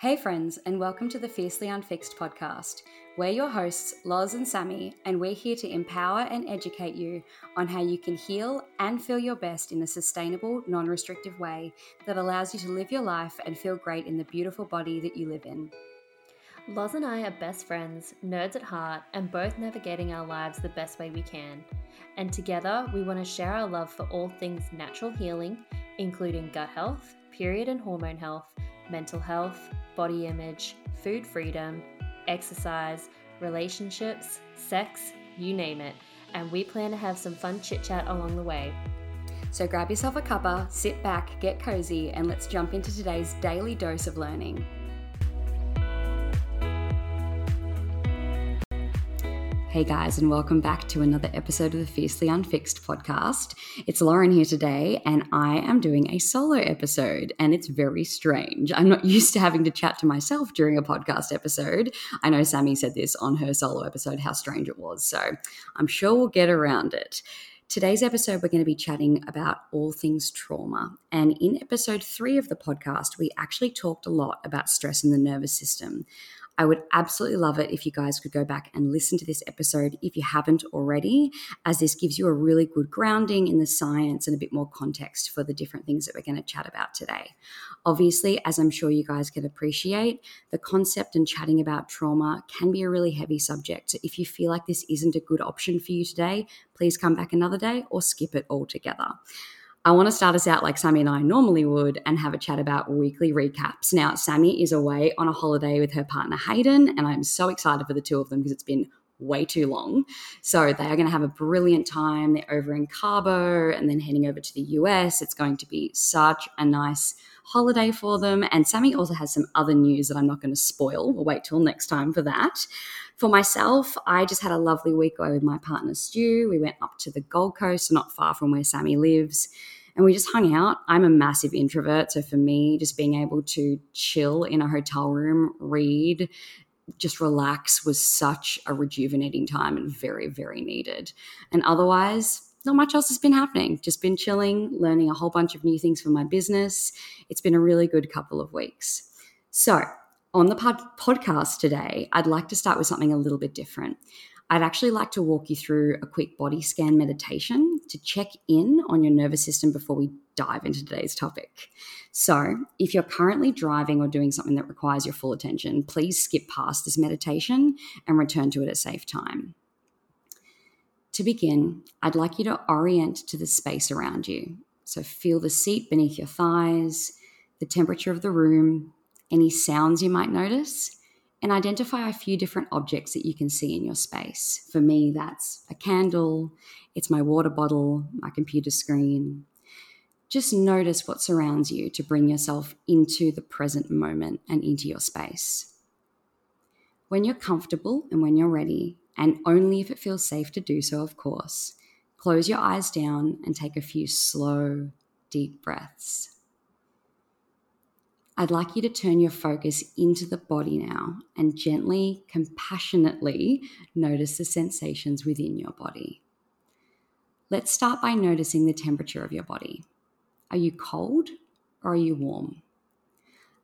Hey, friends, and welcome to the Fiercely Unfixed podcast. We're your hosts, Loz and Sammy, and we're here to empower and educate you on how you can heal and feel your best in a sustainable, non restrictive way that allows you to live your life and feel great in the beautiful body that you live in. Loz and I are best friends, nerds at heart, and both navigating our lives the best way we can. And together, we want to share our love for all things natural healing, including gut health, period and hormone health, mental health body image, food freedom, exercise, relationships, sex, you name it. And we plan to have some fun chit chat along the way. So grab yourself a cuppa, sit back, get cozy, and let's jump into today's daily dose of learning. Hey guys, and welcome back to another episode of the Fiercely Unfixed podcast. It's Lauren here today, and I am doing a solo episode, and it's very strange. I'm not used to having to chat to myself during a podcast episode. I know Sammy said this on her solo episode, how strange it was, so I'm sure we'll get around it. Today's episode, we're going to be chatting about all things trauma. And in episode three of the podcast, we actually talked a lot about stress in the nervous system. I would absolutely love it if you guys could go back and listen to this episode if you haven't already, as this gives you a really good grounding in the science and a bit more context for the different things that we're going to chat about today. Obviously, as I'm sure you guys can appreciate, the concept and chatting about trauma can be a really heavy subject. So if you feel like this isn't a good option for you today, please come back another day or skip it altogether. I want to start us out like Sammy and I normally would and have a chat about weekly recaps. Now, Sammy is away on a holiday with her partner Hayden, and I'm so excited for the two of them because it's been way too long. So they are going to have a brilliant time. They're over in Cabo and then heading over to the US. It's going to be such a nice holiday for them. And Sammy also has some other news that I'm not going to spoil. We'll wait till next time for that. For myself, I just had a lovely week away with my partner Stu. We went up to the Gold Coast, not far from where Sammy lives. And we just hung out. I'm a massive introvert. So for me, just being able to chill in a hotel room, read, just relax was such a rejuvenating time and very, very needed. And otherwise, not much else has been happening. Just been chilling, learning a whole bunch of new things for my business. It's been a really good couple of weeks. So, on the pod- podcast today, I'd like to start with something a little bit different. I'd actually like to walk you through a quick body scan meditation to check in on your nervous system before we dive into today's topic. So, if you're currently driving or doing something that requires your full attention, please skip past this meditation and return to it at safe time. To begin, I'd like you to orient to the space around you. So, feel the seat beneath your thighs, the temperature of the room, any sounds you might notice and identify a few different objects that you can see in your space. For me, that's a candle, it's my water bottle, my computer screen. Just notice what surrounds you to bring yourself into the present moment and into your space. When you're comfortable and when you're ready, and only if it feels safe to do so, of course, close your eyes down and take a few slow, deep breaths. I'd like you to turn your focus into the body now and gently, compassionately notice the sensations within your body. Let's start by noticing the temperature of your body. Are you cold or are you warm?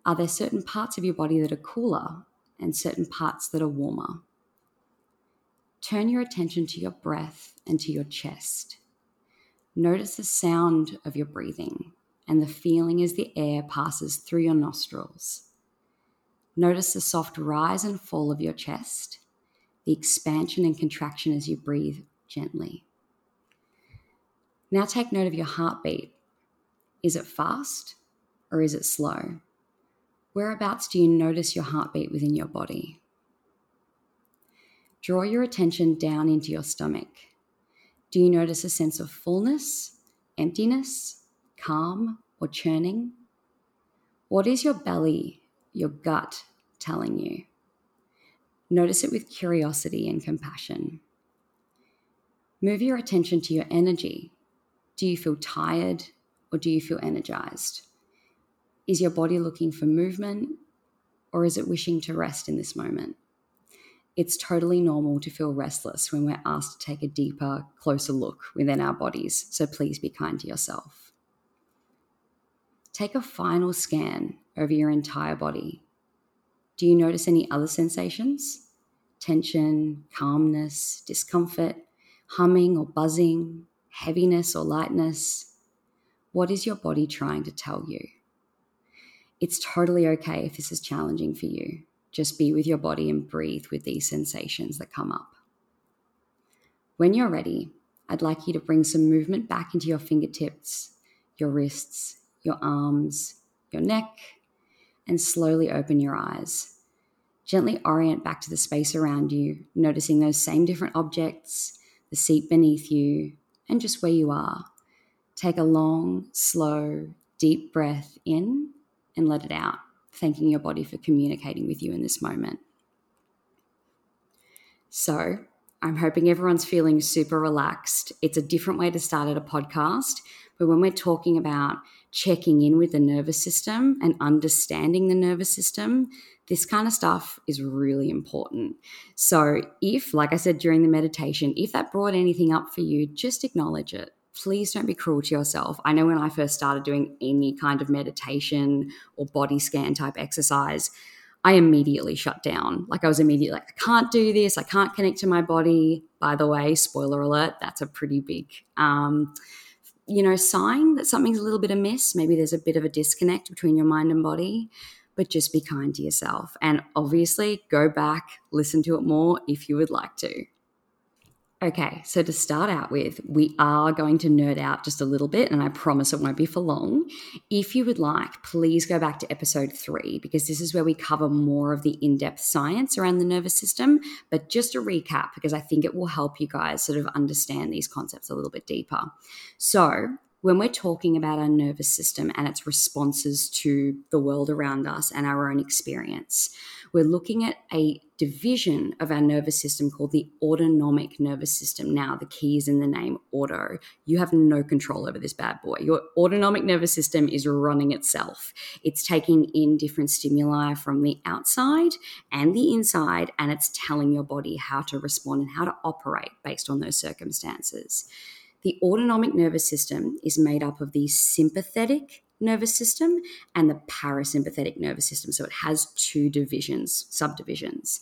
Are there certain parts of your body that are cooler and certain parts that are warmer? Turn your attention to your breath and to your chest. Notice the sound of your breathing and the feeling as the air passes through your nostrils. Notice the soft rise and fall of your chest, the expansion and contraction as you breathe gently. Now take note of your heartbeat. Is it fast or is it slow? Whereabouts do you notice your heartbeat within your body? Draw your attention down into your stomach. Do you notice a sense of fullness, emptiness, calm or churning? What is your belly, your gut telling you? Notice it with curiosity and compassion. Move your attention to your energy. Do you feel tired or do you feel energized? Is your body looking for movement or is it wishing to rest in this moment? It's totally normal to feel restless when we're asked to take a deeper, closer look within our bodies, so please be kind to yourself. Take a final scan over your entire body. Do you notice any other sensations? Tension, calmness, discomfort, humming or buzzing, heaviness or lightness? What is your body trying to tell you? It's totally okay if this is challenging for you. Just be with your body and breathe with these sensations that come up. When you're ready, I'd like you to bring some movement back into your fingertips, your wrists, your arms, your neck, and slowly open your eyes. Gently orient back to the space around you, noticing those same different objects, the seat beneath you, and just where you are. Take a long, slow, deep breath in and let it out, thanking your body for communicating with you in this moment. So, I'm hoping everyone's feeling super relaxed. It's a different way to start at a podcast, but when we're talking about checking in with the nervous system and understanding the nervous system, this kind of stuff is really important. So, if, like I said during the meditation, if that brought anything up for you, just acknowledge it. Please don't be cruel to yourself. I know when I first started doing any kind of meditation or body scan type exercise, I immediately shut down. Like I was immediately like, I can't do this. I can't connect to my body. By the way, spoiler alert, that's a pretty big, um, you know, sign that something's a little bit amiss. Maybe there's a bit of a disconnect between your mind and body but just be kind to yourself. And obviously, go back, listen to it more if you would like to. Okay, so to start out with, we are going to nerd out just a little bit, and I promise it won't be for long. If you would like, please go back to episode three, because this is where we cover more of the in depth science around the nervous system. But just a recap, because I think it will help you guys sort of understand these concepts a little bit deeper. So, when we're talking about our nervous system and its responses to the world around us and our own experience, we're looking at a division of our nervous system called the autonomic nervous system. Now, the key is in the name auto. You have no control over this bad boy. Your autonomic nervous system is running itself. It's taking in different stimuli from the outside and the inside, and it's telling your body how to respond and how to operate based on those circumstances. The autonomic nervous system is made up of the sympathetic nervous system and the parasympathetic nervous system. So it has two divisions, subdivisions.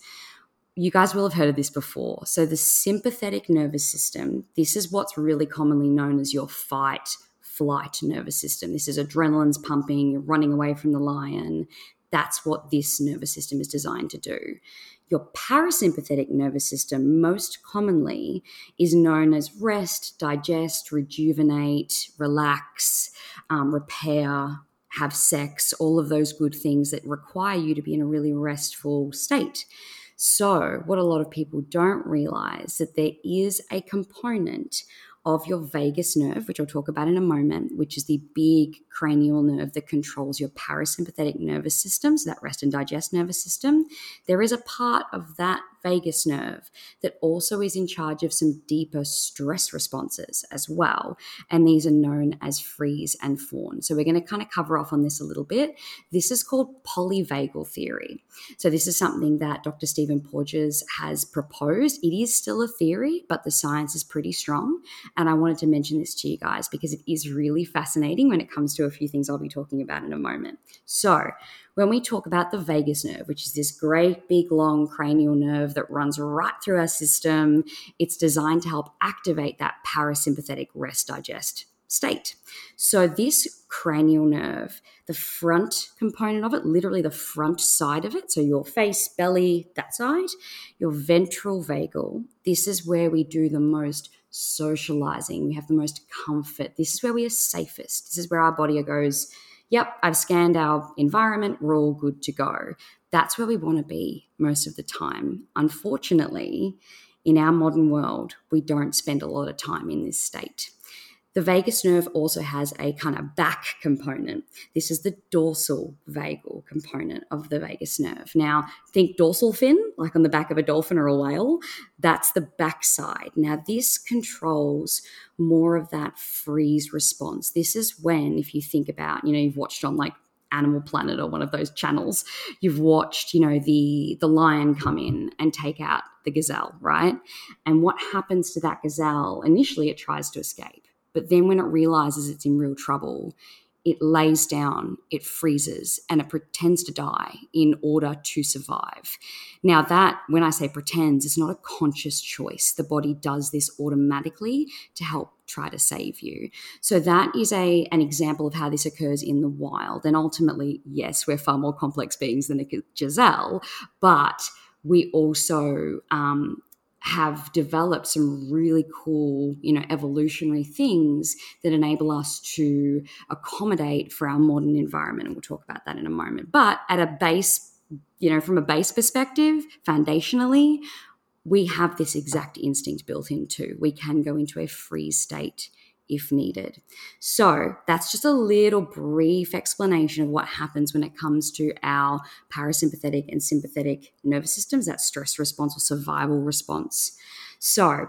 You guys will have heard of this before. So the sympathetic nervous system, this is what's really commonly known as your fight flight nervous system. This is adrenaline's pumping, you're running away from the lion. That's what this nervous system is designed to do. Your parasympathetic nervous system, most commonly, is known as rest, digest, rejuvenate, relax, um, repair, have sex, all of those good things that require you to be in a really restful state. So, what a lot of people don't realize that there is a component of your vagus nerve, which I'll talk about in a moment, which is the big cranial nerve that controls your parasympathetic nervous system, so that rest and digest nervous system. There is a part of that vagus nerve that also is in charge of some deeper stress responses as well. And these are known as freeze and fawn. So we're going to kind of cover off on this a little bit. This is called polyvagal theory. So this is something that Dr. Stephen Porges has proposed. It is still a theory, but the science is pretty strong. And I wanted to mention this to you guys because it is really fascinating when it comes to a few things I'll be talking about in a moment. So, when we talk about the vagus nerve, which is this great big long cranial nerve that runs right through our system, it's designed to help activate that parasympathetic rest digest state. So, this cranial nerve, the front component of it, literally the front side of it, so your face, belly, that side, your ventral vagal, this is where we do the most socializing. We have the most comfort. This is where we are safest. This is where our body goes, yep, I've scanned our environment, we're all good to go. That's where we want to be most of the time. Unfortunately, in our modern world, we don't spend a lot of time in this state. The vagus nerve also has a kind of back component. This is the dorsal vagal component of the vagus nerve. Now, think dorsal fin, like on the back of a dolphin or a whale. That's the back side. Now, this controls more of that freeze response. This is when, if you think about, you know, you've watched on like Animal Planet or one of those channels, you've watched, you know, the the lion come in and take out the gazelle, right? And what happens to that gazelle? Initially, it tries to escape but then when it realizes it's in real trouble, it lays down, it freezes, and it pretends to die in order to survive. Now, that, when I say pretends, it's not a conscious choice. The body does this automatically to help try to save you. So that is a an example of how this occurs in the wild. And ultimately, yes, we're far more complex beings than a gazelle, but we also um, have developed some really cool, you know, evolutionary things that enable us to accommodate for our modern environment. And we'll talk about that in a moment. But at a base, you know, from a base perspective, foundationally, we have this exact instinct built into. We can go into a freeze state if needed. So that's just a little brief explanation of what happens when it comes to our parasympathetic and sympathetic nervous systems, that stress response or survival response. So,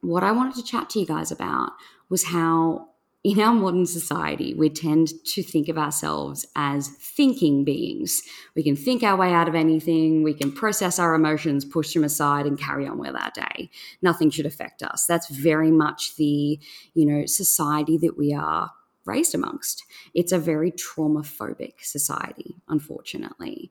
what I wanted to chat to you guys about was how in our modern society, we tend to think of ourselves as thinking beings. We can think our way out of anything, we can process our emotions, push them aside, and carry on with our day. Nothing should affect us. That's very much the, you know, society that we are raised amongst. It's a very trauma phobic society, unfortunately.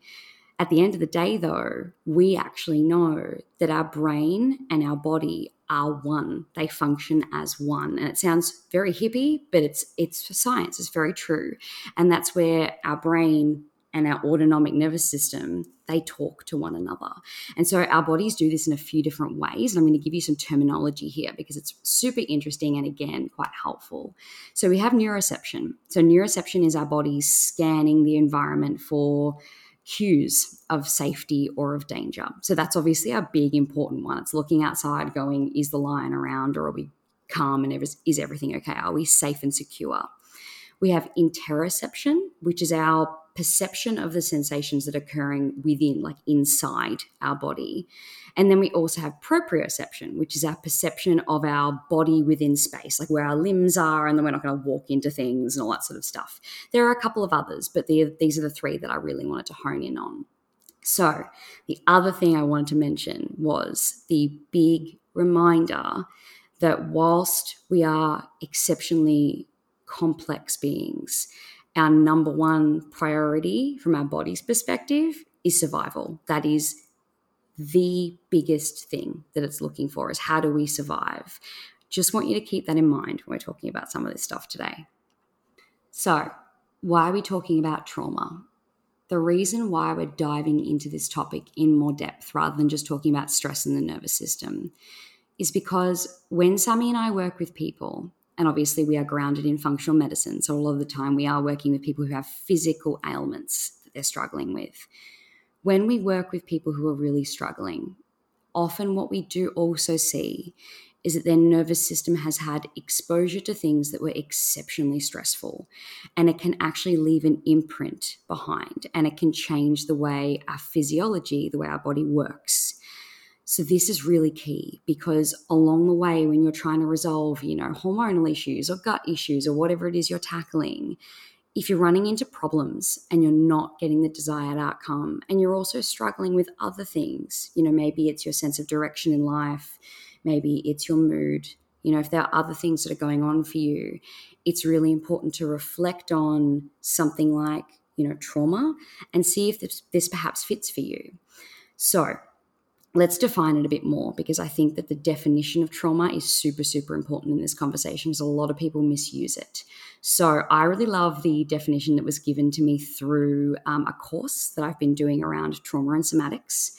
At the end of the day, though, we actually know that our brain and our body are one. They function as one. And it sounds very hippie, but it's it's science. It's very true. And that's where our brain and our autonomic nervous system they talk to one another. And so our bodies do this in a few different ways. And I'm going to give you some terminology here because it's super interesting and again quite helpful. So we have neuroception. So neuroception is our bodies scanning the environment for cues of safety or of danger. So that's obviously a big important one. It's looking outside, going, is the lion around or are we calm and is everything okay? Are we safe and secure? We have interoception, which is our perception of the sensations that are occurring within, like inside our body. And then we also have proprioception, which is our perception of our body within space, like where our limbs are, and then we're not going to walk into things and all that sort of stuff. There are a couple of others, but these are the three that I really wanted to hone in on. So, the other thing I wanted to mention was the big reminder that whilst we are exceptionally complex beings, our number one priority from our body's perspective is survival. That is the biggest thing that it's looking for is how do we survive? Just want you to keep that in mind when we're talking about some of this stuff today. So, why are we talking about trauma? The reason why we're diving into this topic in more depth rather than just talking about stress in the nervous system is because when Sammy and I work with people, and obviously we are grounded in functional medicine, so a lot of the time we are working with people who have physical ailments that they're struggling with when we work with people who are really struggling, often what we do also see is that their nervous system has had exposure to things that were exceptionally stressful. And it can actually leave an imprint behind and it can change the way our physiology, the way our body works. So this is really key because along the way, when you're trying to resolve, you know, hormonal issues or gut issues or whatever it is you're tackling, if you're running into problems and you're not getting the desired outcome and you're also struggling with other things, you know, maybe it's your sense of direction in life, maybe it's your mood, you know, if there are other things that are going on for you, it's really important to reflect on something like, you know, trauma and see if this, this perhaps fits for you. So, let's define it a bit more because I think that the definition of trauma is super, super important in this conversation because a lot of people misuse it. So I really love the definition that was given to me through um, a course that I've been doing around trauma and somatics.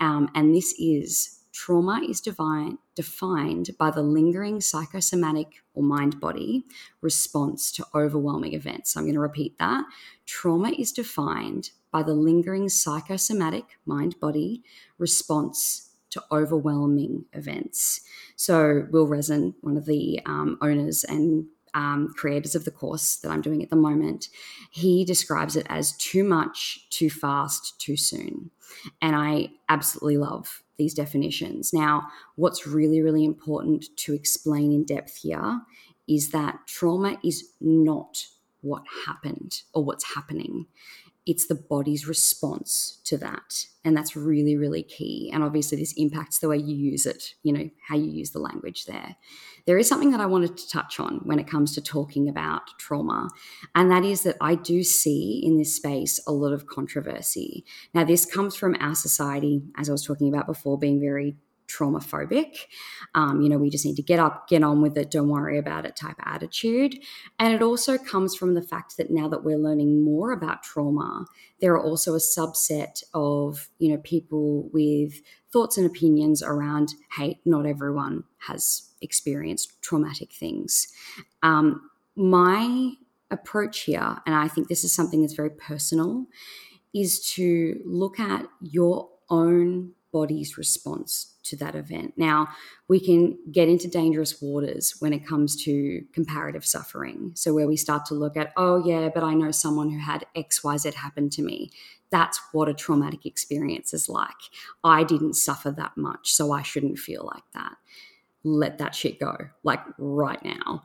Um, and this is trauma is divine, defined by the lingering psychosomatic or mind body response to overwhelming events. So I'm going to repeat that. Trauma is defined by the lingering psychosomatic mind body response to overwhelming events. So, Will Resin, one of the um, owners and um, creators of the course that I'm doing at the moment, he describes it as too much, too fast, too soon. And I absolutely love these definitions. Now, what's really, really important to explain in depth here is that trauma is not what happened or what's happening it's the body's response to that. And that's really, really key. And obviously, this impacts the way you use it, you know, how you use the language there. There is something that I wanted to touch on when it comes to talking about trauma, and that is that I do see in this space a lot of controversy. Now, this comes from our society, as I was talking about before, being very trauma phobic. Um, you know, we just need to get up, get on with it, don't worry about it type attitude. And it also comes from the fact that now that we're learning more about trauma, there are also a subset of, you know, people with thoughts and opinions around, hey, not everyone has experienced traumatic things. Um, my approach here, and I think this is something that's very personal, is to look at your own body's response to that event. Now, we can get into dangerous waters when it comes to comparative suffering. So, where we start to look at, oh, yeah, but I know someone who had XYZ happen to me. That's what a traumatic experience is like. I didn't suffer that much, so I shouldn't feel like that. Let that shit go, like right now.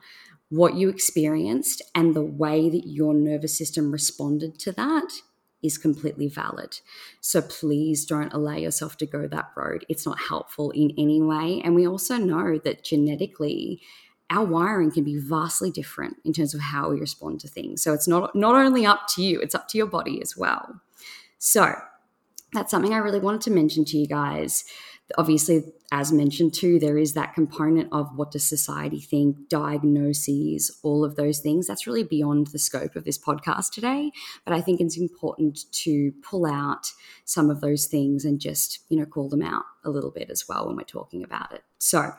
What you experienced and the way that your nervous system responded to that is completely valid. So please don't allow yourself to go that road. It's not helpful in any way. And we also know that genetically, our wiring can be vastly different in terms of how we respond to things. So it's not not only up to you, it's up to your body as well. So that's something I really wanted to mention to you guys obviously as mentioned too there is that component of what does society think diagnoses all of those things. That's really beyond the scope of this podcast today but i think it's important to pull out some of those things and just you know call them out a little bit as well when we're talking about it. So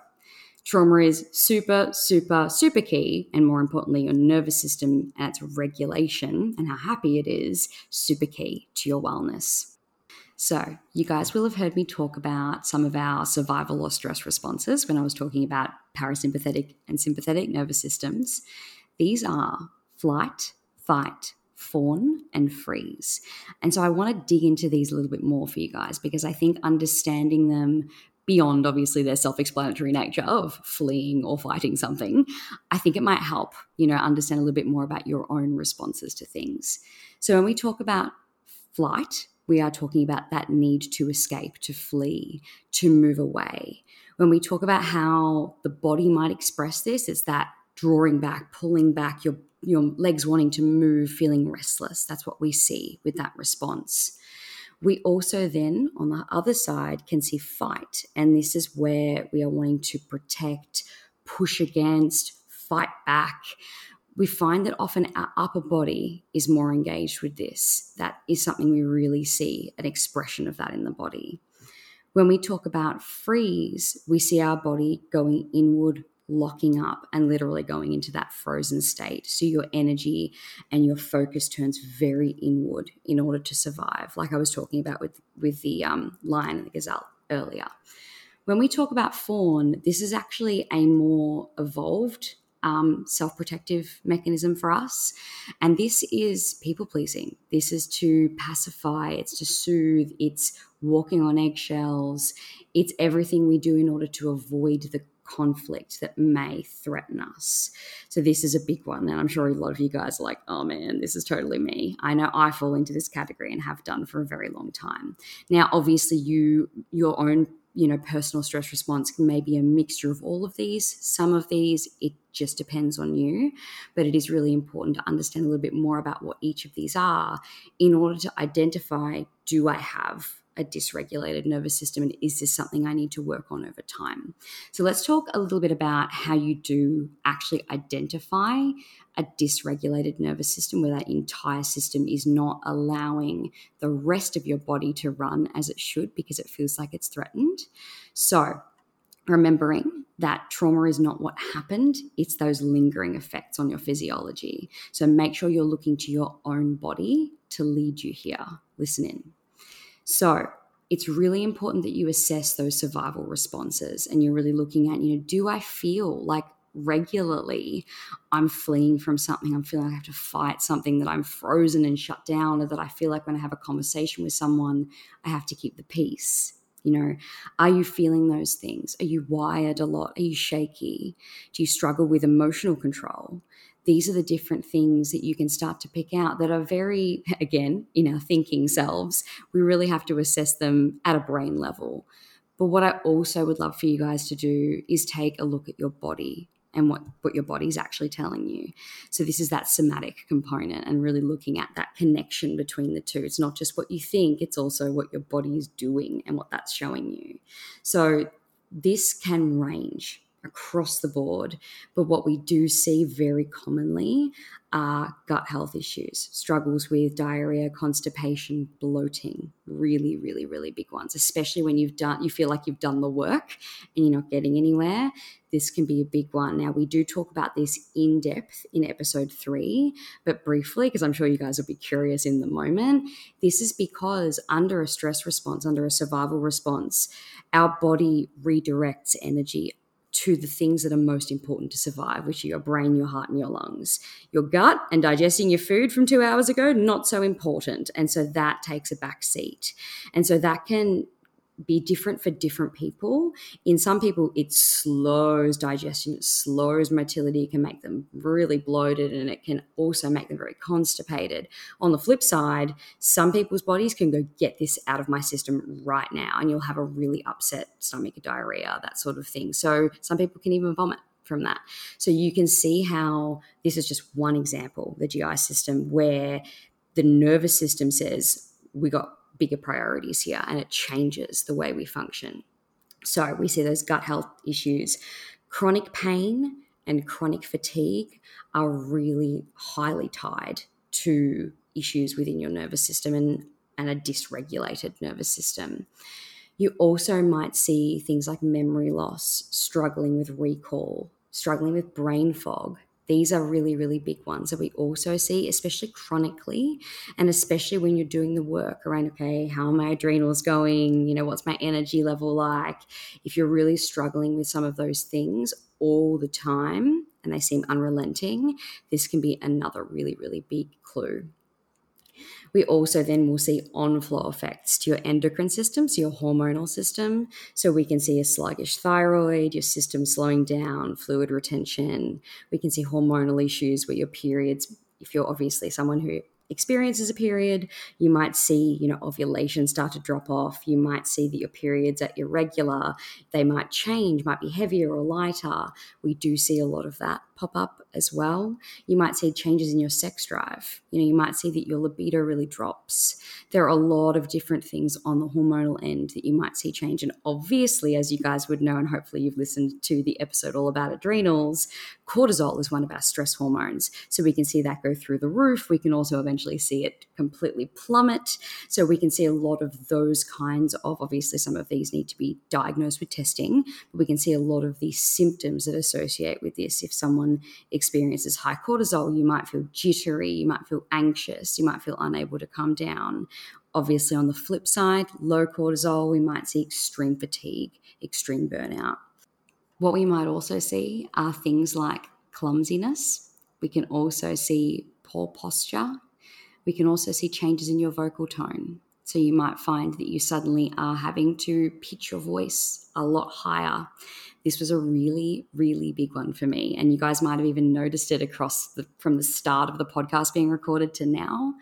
trauma is super super super key and more importantly your nervous system and its regulation and how happy it is super key to your wellness so, you guys will have heard me talk about some of our survival or stress responses when I was talking about parasympathetic and sympathetic nervous systems. These are flight, fight, fawn, and freeze. And so I want to dig into these a little bit more for you guys because I think understanding them beyond obviously their self-explanatory nature of fleeing or fighting something i think it might help you know understand a little bit more about your own responses to things so when we talk about flight we are talking about that need to escape, to flee, to move away. When we talk about how the body might express this, it's that drawing back, pulling back, your your legs wanting to move, feeling restless. That's what we see with that response. We also then, on the other side, can see fight. And this is where we are wanting to protect, push against, fight back we find that often our upper body is more engaged with this. That is something we really see an expression of that in the body. When we talk about freeze, we see our body going inward, locking up, and literally going into that frozen state. So your energy and your focus turns very inward in order to survive, like I was talking about with, with the um, lion and the gazelle earlier. When we talk about fawn, this is actually a more evolved um, self protective mechanism for us. And this is people pleasing. This is to pacify, it's to soothe, it's walking on eggshells, it's everything we do in order to avoid the conflict that may threaten us. So this is a big one and I'm sure a lot of you guys are like, "Oh man, this is totally me." I know I fall into this category and have done for a very long time. Now, obviously you your own you know, personal stress response may be a mixture of all of these. Some of these, it just depends on you. But it is really important to understand a little bit more about what each of these are in order to identify do I have a dysregulated nervous system and is this something I need to work on over time? So let's talk a little bit about how you do actually identify a dysregulated nervous system where that entire system is not allowing the rest of your body to run as it should because it feels like it's threatened. So remembering that trauma is not what happened, it's those lingering effects on your physiology. So make sure you're looking to your own body to lead you here. Listen in. So it's really important that you assess those survival responses and you're really looking at, you know, do I feel like regularly I'm fleeing from something, I'm feeling like I have to fight something, that I'm frozen and shut down, or that I feel like when I have a conversation with someone, I have to keep the peace. You know, are you feeling those things? Are you wired a lot? Are you shaky? Do you struggle with emotional control? These are the different things that you can start to pick out that are very, again, in our thinking selves. We really have to assess them at a brain level. But what I also would love for you guys to do is take a look at your body and what, what your body's actually telling you. So, this is that somatic component and really looking at that connection between the two. It's not just what you think, it's also what your body is doing and what that's showing you. So, this can range across the board. But what we do see very commonly are gut health issues, struggles with diarrhea, constipation, bloating, really, really, really big ones, especially when you've done, you feel like you've done the work and you're not getting anywhere. This can be a big one. Now, we do talk about this in depth in episode three, but briefly, because I'm sure you guys will be curious in the moment. This is because under a stress response, under a survival response, our body redirects energy to the things that are most important to survive, which are your brain, your heart, and your lungs. Your gut and digesting your food from two hours ago, not so important. And so that takes a back seat. And so that can be different for different people. In some people, it slows digestion, it slows motility, it can make them really bloated, and it can also make them very constipated. On the flip side, some people's bodies can go, get this out of my system right now, and you'll have a really upset stomach, diarrhea, that sort of thing. So some people can even vomit from that. So you can see how this is just one example, the GI system, where the nervous system says, we got bigger priorities here and it changes the way we function. So we see those gut health issues. Chronic pain and chronic fatigue are really highly tied to issues within your nervous system and, and a dysregulated nervous system. You also might see things like memory loss, struggling with recall, struggling with brain fog, these are really, really big ones that we also see, especially chronically, and especially when you're doing the work around, okay, how are my adrenals going? You know, what's my energy level like? If you're really struggling with some of those things all the time and they seem unrelenting, this can be another really, really big clue we also then will see on flow effects to your endocrine system, so your hormonal system. So we can see a sluggish thyroid, your system slowing down, fluid retention. We can see hormonal issues where your periods, if you're obviously someone who experiences a period, you might see, you know, ovulation start to drop off. You might see that your periods are irregular. They might change, might be heavier or lighter. We do see a lot of that pop up as well. You might see changes in your sex drive. You know, you might see that your libido really drops. There are a lot of different things on the hormonal end that you might see change. And obviously, as you guys would know, and hopefully you've listened to the episode all about adrenals, cortisol is one of our stress hormones. So we can see that go through the roof. We can also eventually see it completely plummet. So we can see a lot of those kinds of, obviously, some of these need to be diagnosed with testing, but we can see a lot of the symptoms that associate with this. If someone experiences high cortisol, you might feel jittery, you might feel anxious, you might feel unable to calm down. Obviously, on the flip side, low cortisol, we might see extreme fatigue, extreme burnout. What we might also see are things like clumsiness. We can also see poor posture. We can also see changes in your vocal tone. So you might find that you suddenly are having to pitch your voice a lot higher. This was a really, really big one for me. And you guys might have even noticed it across the, from the start of the podcast being recorded to now.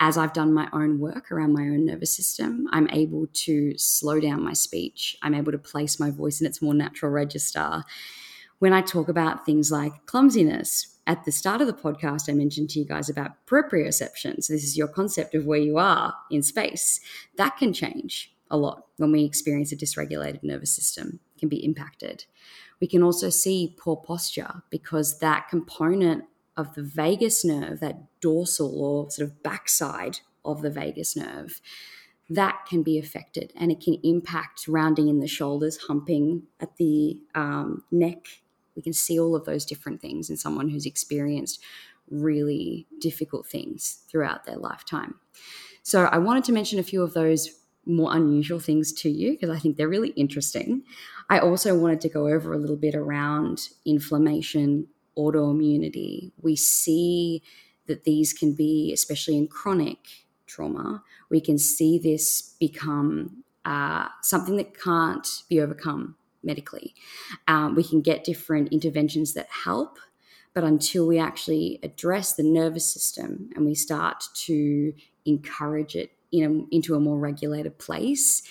As I've done my own work around my own nervous system, I'm able to slow down my speech. I'm able to place my voice in its more natural register. When I talk about things like clumsiness, at the start of the podcast, I mentioned to you guys about proprioception. So, this is your concept of where you are in space. That can change a lot when we experience a dysregulated nervous system, it can be impacted. We can also see poor posture because that component of the vagus nerve, that dorsal or sort of backside of the vagus nerve, that can be affected and it can impact rounding in the shoulders, humping at the um, neck, we can see all of those different things in someone who's experienced really difficult things throughout their lifetime. So I wanted to mention a few of those more unusual things to you because I think they're really interesting. I also wanted to go over a little bit around inflammation, autoimmunity. We see that these can be, especially in chronic trauma, we can see this become uh, something that can't be overcome medically. Um, we can get different interventions that help, But until we actually address the nervous system and we start to encourage it in a, into a more regulated place,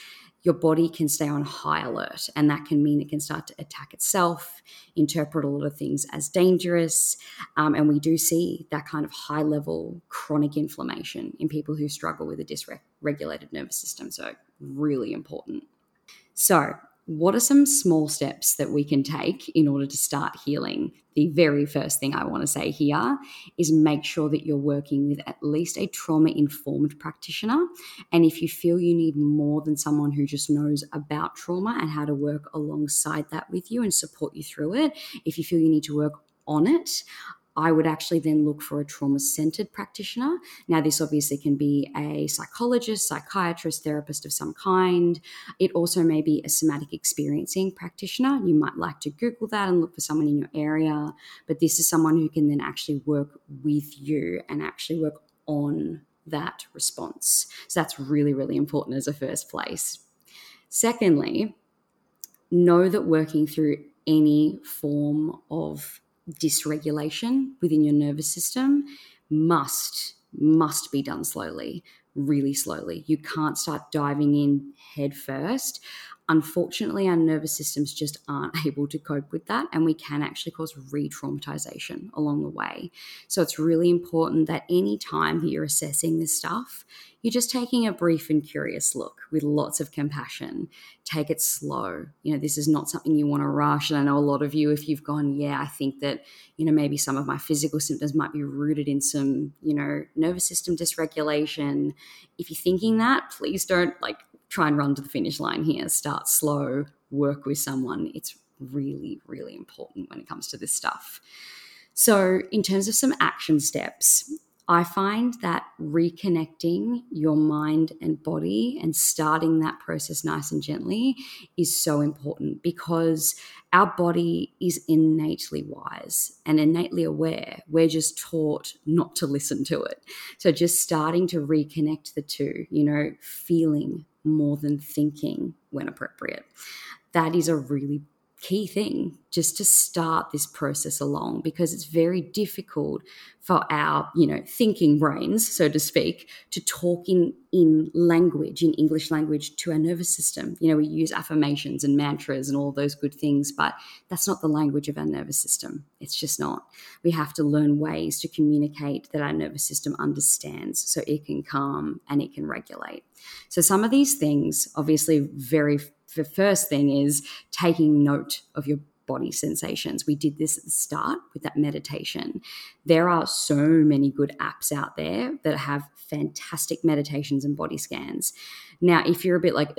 your body can stay on high alert. And that can mean it can start to attack itself, interpret a lot of things as dangerous. Um, and we do see that kind of high level chronic inflammation in people who struggle with a dysregulated nervous system. So, really important. So, what are some small steps that we can take in order to start healing? The very first thing I want to say here is make sure that you're working with at least a trauma informed practitioner. And if you feel you need more than someone who just knows about trauma and how to work alongside that with you and support you through it, if you feel you need to work on it, I would actually then look for a trauma centered practitioner. Now, this obviously can be a psychologist, psychiatrist, therapist of some kind. It also may be a somatic experiencing practitioner. You might like to Google that and look for someone in your area, but this is someone who can then actually work with you and actually work on that response. So that's really, really important as a first place. Secondly, know that working through any form of dysregulation within your nervous system must must be done slowly really slowly. You can't start diving in head first unfortunately, our nervous systems just aren't able to cope with that, and we can actually cause re traumatization along the way. So, it's really important that any time that you're assessing this stuff, you're just taking a brief and curious look with lots of compassion. Take it slow. You know, this is not something you want to rush. And I know a lot of you, if you've gone, yeah, I think that, you know, maybe some of my physical symptoms might be rooted in some, you know, nervous system dysregulation. If you're thinking that, please don't like try and run to the finish line here. Start slow, work with someone. It's really, really important when it comes to this stuff. So, in terms of some action steps, I find that reconnecting your mind and body and starting that process nice and gently is so important because our body is innately wise and innately aware. We're just taught not to listen to it. So, just starting to reconnect the two, you know, feeling more than thinking when appropriate. That is a really key thing just to start this process along because it's very difficult for our you know thinking brains so to speak to talk in in language in english language to our nervous system. You know we use affirmations and mantras and all those good things but that's not the language of our nervous system. It's just not. We have to learn ways to communicate that our nervous system understands so it can calm and it can regulate. So some of these things obviously very the first thing is taking note of your body sensations. We did this at the start with that meditation. There are so many good apps out there that have fantastic meditations and body scans. Now, if you're a bit like,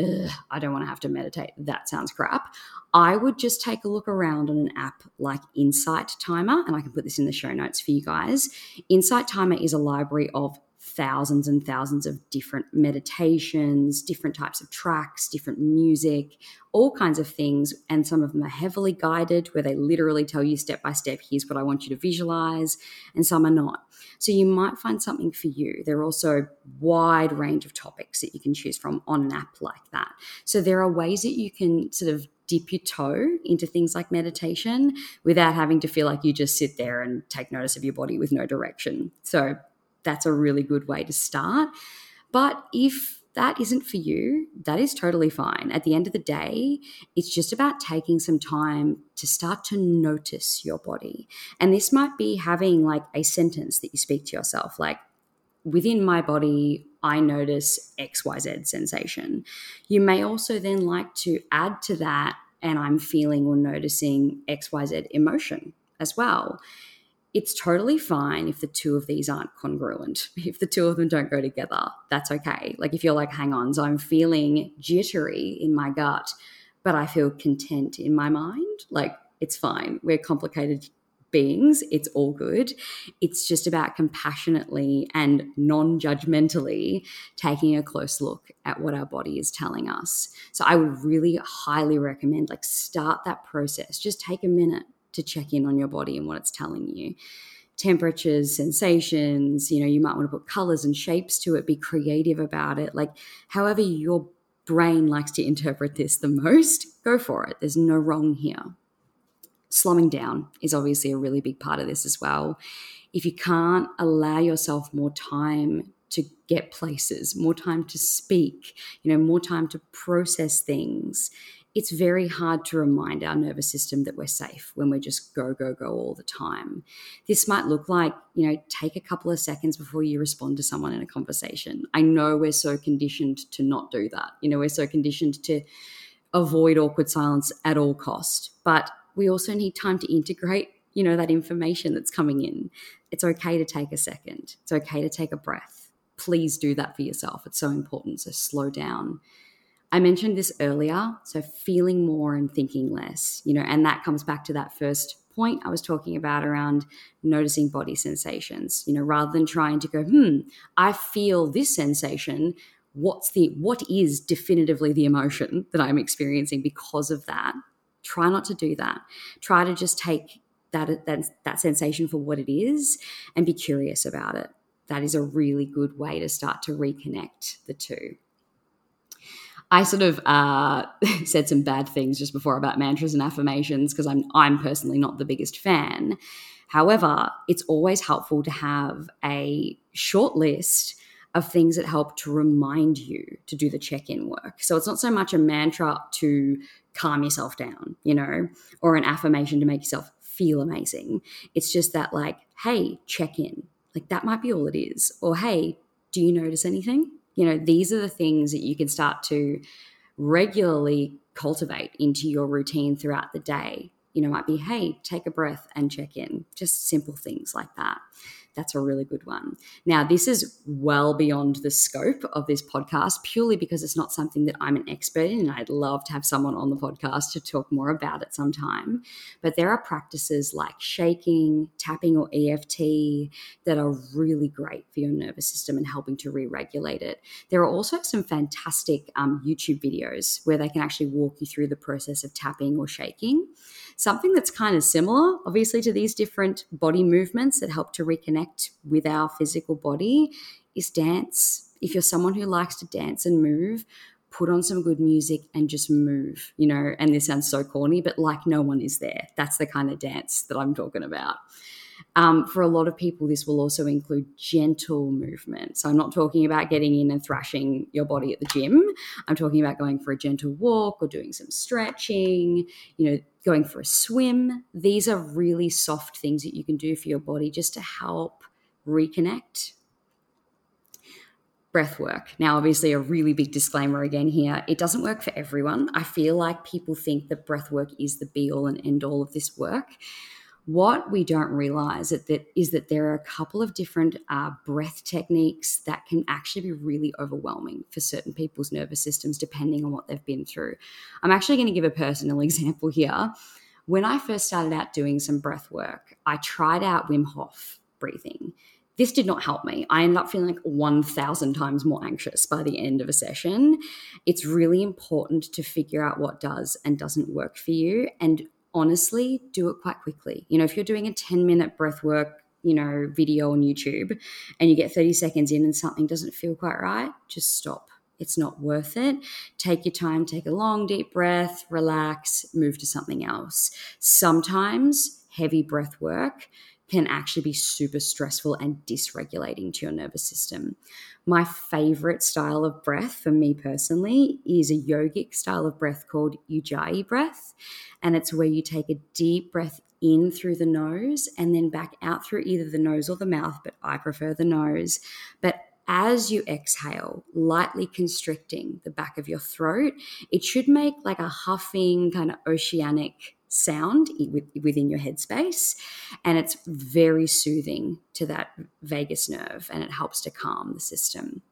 I don't want to have to meditate, that sounds crap. I would just take a look around on an app like Insight Timer, and I can put this in the show notes for you guys. Insight Timer is a library of thousands and thousands of different meditations, different types of tracks, different music, all kinds of things. And some of them are heavily guided, where they literally tell you step by step, here's what I want you to visualize, and some are not. So you might find something for you. There are also wide range of topics that you can choose from on an app like that. So there are ways that you can sort of dip your toe into things like meditation without having to feel like you just sit there and take notice of your body with no direction. So that's a really good way to start. But if that isn't for you, that is totally fine. At the end of the day, it's just about taking some time to start to notice your body. And this might be having like a sentence that you speak to yourself, like, within my body, I notice XYZ sensation. You may also then like to add to that, and I'm feeling or noticing XYZ emotion as well it's totally fine if the two of these aren't congruent. If the two of them don't go together, that's okay. Like if you're like, hang on, so I'm feeling jittery in my gut, but I feel content in my mind, like it's fine. We're complicated beings, it's all good. It's just about compassionately and non judgmentally taking a close look at what our body is telling us. So I would really highly recommend like start that process. Just take a minute to check in on your body and what it's telling you temperatures, sensations, you know, you might want to put colors and shapes to it, be creative about it. Like, however, your brain likes to interpret this the most, go for it. There's no wrong here. Slowing down is obviously a really big part of this as well. If you can't allow yourself more time to get places, more time to speak, you know, more time to process things, it's very hard to remind our nervous system that we're safe when we're just go, go, go all the time. This might look like, you know, take a couple of seconds before you respond to someone in a conversation. I know we're so conditioned to not do that. You know, we're so conditioned to avoid awkward silence at all cost. But we also need time to integrate, you know, that information that's coming in. It's okay to take a second. It's okay to take a breath. Please do that for yourself. It's so important. So slow down I mentioned this earlier. So, feeling more and thinking less, you know, and that comes back to that first point I was talking about around noticing body sensations, you know, rather than trying to go, hmm, I feel this sensation. What's the, what is definitively the emotion that I'm experiencing because of that? Try not to do that. Try to just take that, that, that sensation for what it is and be curious about it. That is a really good way to start to reconnect the two. I sort of uh, said some bad things just before about mantras and affirmations because I'm I'm personally not the biggest fan. However, it's always helpful to have a short list of things that help to remind you to do the check-in work. So it's not so much a mantra to calm yourself down, you know, or an affirmation to make yourself feel amazing. It's just that like, hey, check in. Like that might be all it is. Or hey, do you notice anything? You know, these are the things that you can start to regularly cultivate into your routine throughout the day. You know, might be, hey, take a breath and check in, just simple things like that. That's a really good one. Now, this is well beyond the scope of this podcast purely because it's not something that I'm an expert in. And I'd love to have someone on the podcast to talk more about it sometime. But there are practices like shaking, tapping, or EFT that are really great for your nervous system and helping to re regulate it. There are also some fantastic um, YouTube videos where they can actually walk you through the process of tapping or shaking. Something that's kind of similar, obviously, to these different body movements that help to reconnect with our physical body is dance. If you're someone who likes to dance and move, put on some good music and just move, you know. And this sounds so corny, but like no one is there. That's the kind of dance that I'm talking about. Um, for a lot of people, this will also include gentle movement. So I'm not talking about getting in and thrashing your body at the gym. I'm talking about going for a gentle walk or doing some stretching, you know, going for a swim. These are really soft things that you can do for your body just to help reconnect. Breath work. Now, obviously, a really big disclaimer again here. It doesn't work for everyone. I feel like people think that breath work is the be all and end all of this work. What we don't realize is that, there are a couple of different uh, breath techniques that can actually be really overwhelming for certain people's nervous systems, depending on what they've been through. I'm actually going to give a personal example here. When I first started out doing some breath work, I tried out Wim Hof breathing. This did not help me. I ended up feeling like 1,000 times more anxious by the end of a session. It's really important to figure out what does and doesn't work for you. And honestly, do it quite quickly. You know, if you're doing a 10 minute breath work, you know, video on YouTube and you get 30 seconds in and something doesn't feel quite right, just stop. It's not worth it. Take your time, take a long, deep breath, relax, move to something else. Sometimes heavy breath work can actually be super stressful and dysregulating to your nervous system. My favorite style of breath for me personally is a yogic style of breath called Ujjayi breath. And it's where you take a deep breath in through the nose and then back out through either the nose or the mouth, but I prefer the nose. But as you exhale, lightly constricting the back of your throat, it should make like a huffing kind of oceanic sound within your headspace. And it's very soothing to that vagus nerve and it helps to calm the system.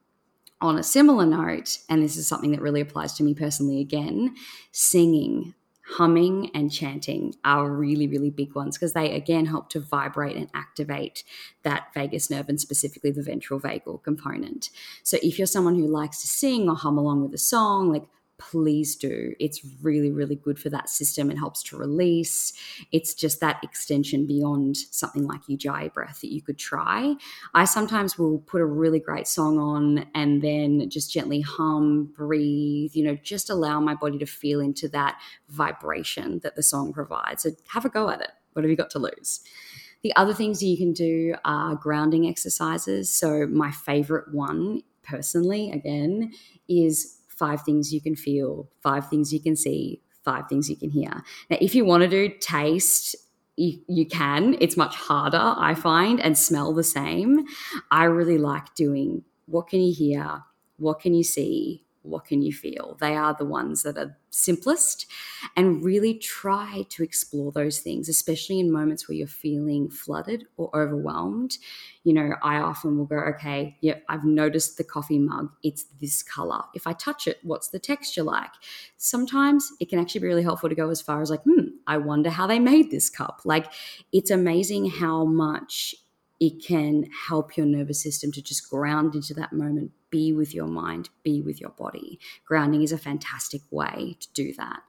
On a similar note, and this is something that really applies to me personally again, singing, humming, and chanting are really, really big ones because they again help to vibrate and activate that vagus nerve and specifically the ventral vagal component. So if you're someone who likes to sing or hum along with a song, like please do. It's really, really good for that system. It helps to release. It's just that extension beyond something like Ujjayi breath that you could try. I sometimes will put a really great song on and then just gently hum, breathe, you know, just allow my body to feel into that vibration that the song provides. So have a go at it. What have you got to lose? The other things you can do are grounding exercises. So, my favorite one personally, again, is five things you can feel, five things you can see, five things you can hear. Now, if you want to do taste, you, you can. It's much harder, I find, and smell the same. I really like doing what can you hear? What can you see? what can you feel? They are the ones that are simplest and really try to explore those things, especially in moments where you're feeling flooded or overwhelmed. You know, I often will go, okay, yeah, I've noticed the coffee mug, it's this color. If I touch it, what's the texture like? Sometimes it can actually be really helpful to go as far as like, hmm, I wonder how they made this cup. Like, it's amazing how much it can help your nervous system to just ground into that moment be with your mind, be with your body. Grounding is a fantastic way to do that.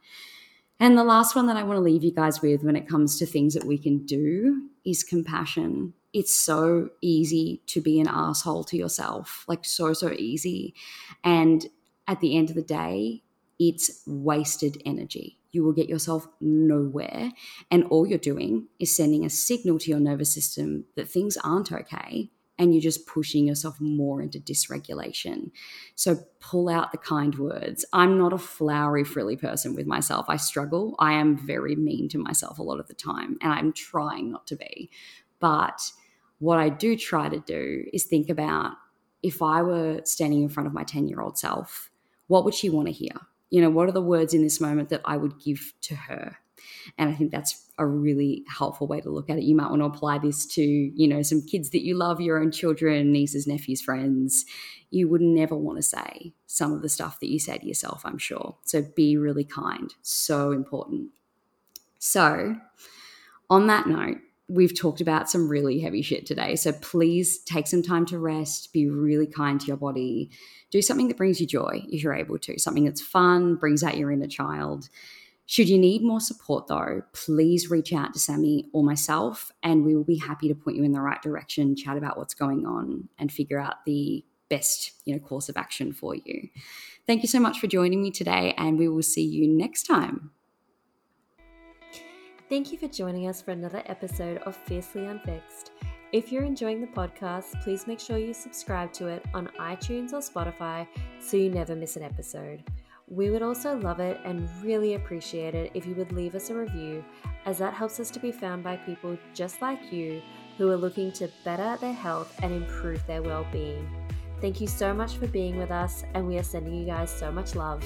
And the last one that I want to leave you guys with when it comes to things that we can do is compassion. It's so easy to be an asshole to yourself, like so, so easy. And at the end of the day, it's wasted energy. You will get yourself nowhere. And all you're doing is sending a signal to your nervous system that things aren't okay and you're just pushing yourself more into dysregulation. So pull out the kind words. I'm not a flowery, frilly person with myself. I struggle. I am very mean to myself a lot of the time, and I'm trying not to be. But what I do try to do is think about if I were standing in front of my 10 year old self, what would she want to hear? You know, what are the words in this moment that I would give to her? And I think that's a really helpful way to look at it. You might want to apply this to, you know, some kids that you love, your own children, nieces, nephews, friends. You would never want to say some of the stuff that you say to yourself, I'm sure. So be really kind. So important. So, on that note, we've talked about some really heavy shit today. So please take some time to rest, be really kind to your body, do something that brings you joy if you're able to, something that's fun, brings out your inner child. Should you need more support, though, please reach out to Sammy or myself, and we will be happy to point you in the right direction, chat about what's going on, and figure out the best you know course of action for you. Thank you so much for joining me today, and we will see you next time. Thank you for joining us for another episode of Fiercely Unfixed. If you're enjoying the podcast, please make sure you subscribe to it on iTunes or Spotify so you never miss an episode. We would also love it and really appreciate it if you would leave us a review, as that helps us to be found by people just like you who are looking to better their health and improve their well being. Thank you so much for being with us, and we are sending you guys so much love.